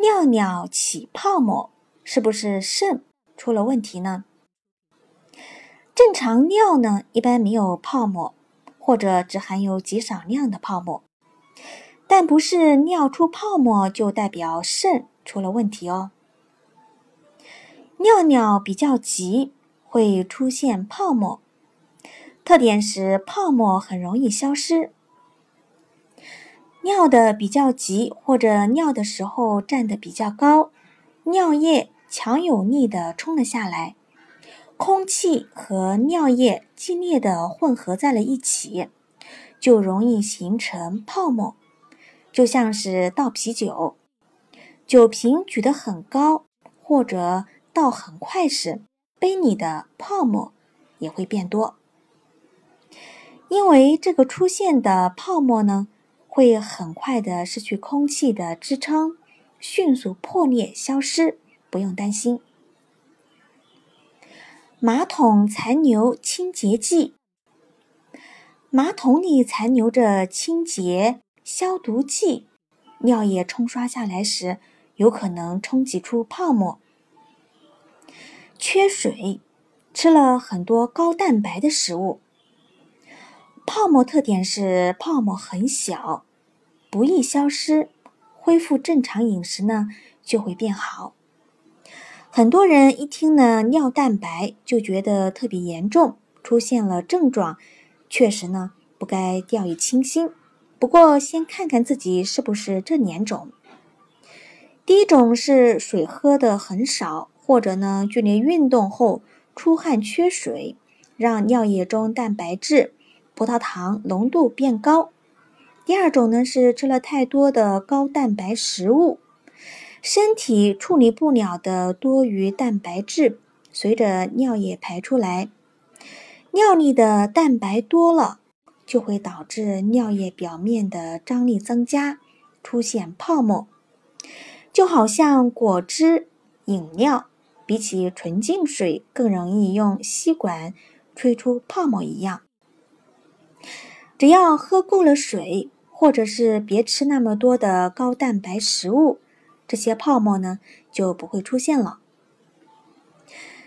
尿尿起泡沫，是不是肾出了问题呢？正常尿呢，一般没有泡沫，或者只含有极少量的泡沫，但不是尿出泡沫就代表肾出了问题哦。尿尿比较急，会出现泡沫，特点是泡沫很容易消失。尿的比较急，或者尿的时候站得比较高，尿液强有力的冲了下来，空气和尿液激烈的混合在了一起，就容易形成泡沫，就像是倒啤酒，酒瓶举得很高或者倒很快时，杯里的泡沫也会变多，因为这个出现的泡沫呢。会很快的失去空气的支撑，迅速破裂消失，不用担心。马桶残留清洁剂，马桶里残留着清洁消毒剂，尿液冲刷下来时，有可能冲击出泡沫。缺水，吃了很多高蛋白的食物。泡沫特点是泡沫很小，不易消失，恢复正常饮食呢就会变好。很多人一听呢尿蛋白就觉得特别严重，出现了症状，确实呢不该掉以轻心。不过先看看自己是不是这两种。第一种是水喝的很少，或者呢剧烈运动后出汗缺水，让尿液中蛋白质。葡萄糖浓度变高。第二种呢是吃了太多的高蛋白食物，身体处理不了的多余蛋白质，随着尿液排出来，尿里的蛋白多了，就会导致尿液表面的张力增加，出现泡沫。就好像果汁饮料比起纯净水更容易用吸管吹出泡沫一样。只要喝够了水，或者是别吃那么多的高蛋白食物，这些泡沫呢就不会出现了。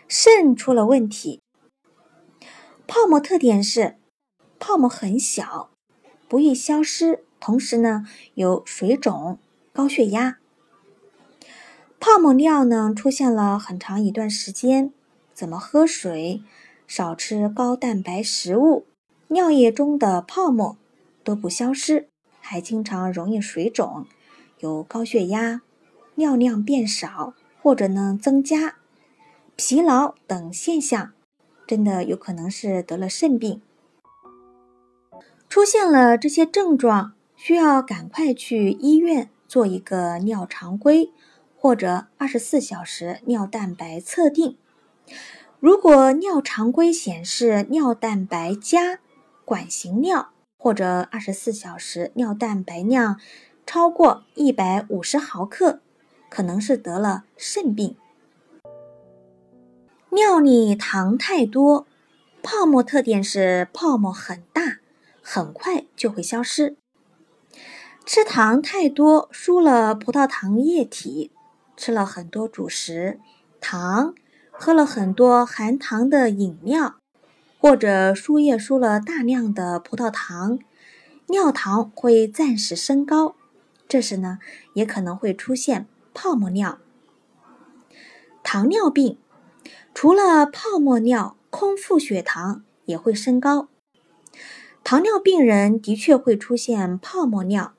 肾出了问题，泡沫特点是泡沫很小，不易消失，同时呢有水肿、高血压。泡沫尿呢出现了很长一段时间，怎么喝水，少吃高蛋白食物。尿液中的泡沫都不消失，还经常容易水肿，有高血压、尿量变少或者呢增加、疲劳等现象，真的有可能是得了肾病。出现了这些症状，需要赶快去医院做一个尿常规或者二十四小时尿蛋白测定。如果尿常规显示尿蛋白加，管型尿或者二十四小时尿蛋白量超过一百五十毫克，可能是得了肾病。尿里糖太多，泡沫特点是泡沫很大，很快就会消失。吃糖太多，输了葡萄糖液体，吃了很多主食、糖，喝了很多含糖的饮料。或者输液输了大量的葡萄糖，尿糖会暂时升高，这时呢也可能会出现泡沫尿。糖尿病除了泡沫尿，空腹血糖也会升高。糖尿病人的确会出现泡沫尿，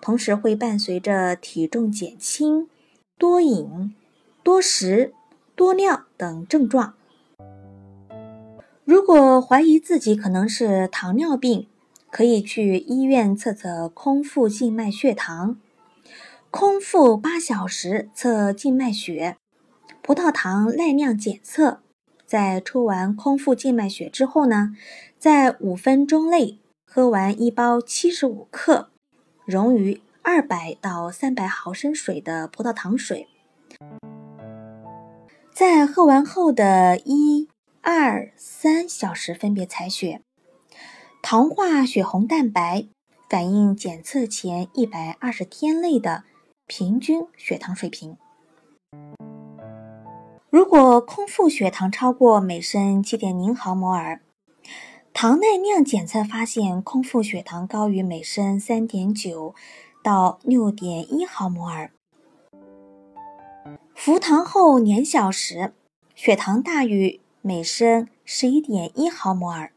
同时会伴随着体重减轻、多饮、多食、多尿等症状。如果怀疑自己可能是糖尿病，可以去医院测测空腹静脉血糖。空腹八小时测静脉血，葡萄糖耐量检测。在抽完空腹静脉血之后呢，在五分钟内喝完一包七十五克、溶于二百到三百毫升水的葡萄糖水，在喝完后的一、二、三小时分别采血，糖化血红蛋白反映检测前一百二十天内的平均血糖水平。如果空腹血糖超过每升七点零毫摩尔，糖耐量检测发现空腹血糖高于每升三点九到六点一毫摩尔，服糖后两小时血糖大于每升十一点一毫摩尔，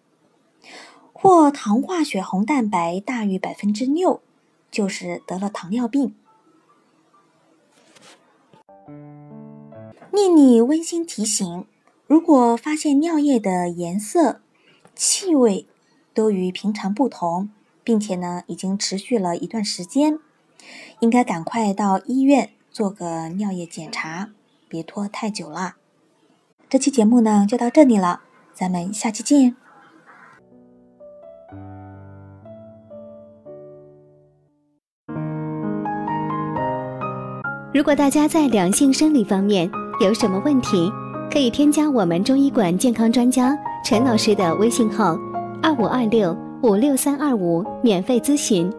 或糖化血红蛋白大于百分之六，就是得了糖尿病。丽丽温馨提醒：如果发现尿液的颜色、气味都与平常不同，并且呢已经持续了一段时间，应该赶快到医院做个尿液检查，别拖太久了。这期节目呢就到这里了，咱们下期见。如果大家在两性生理方面，有什么问题，可以添加我们中医馆健康专家陈老师的微信号：二五二六五六三二五，免费咨询。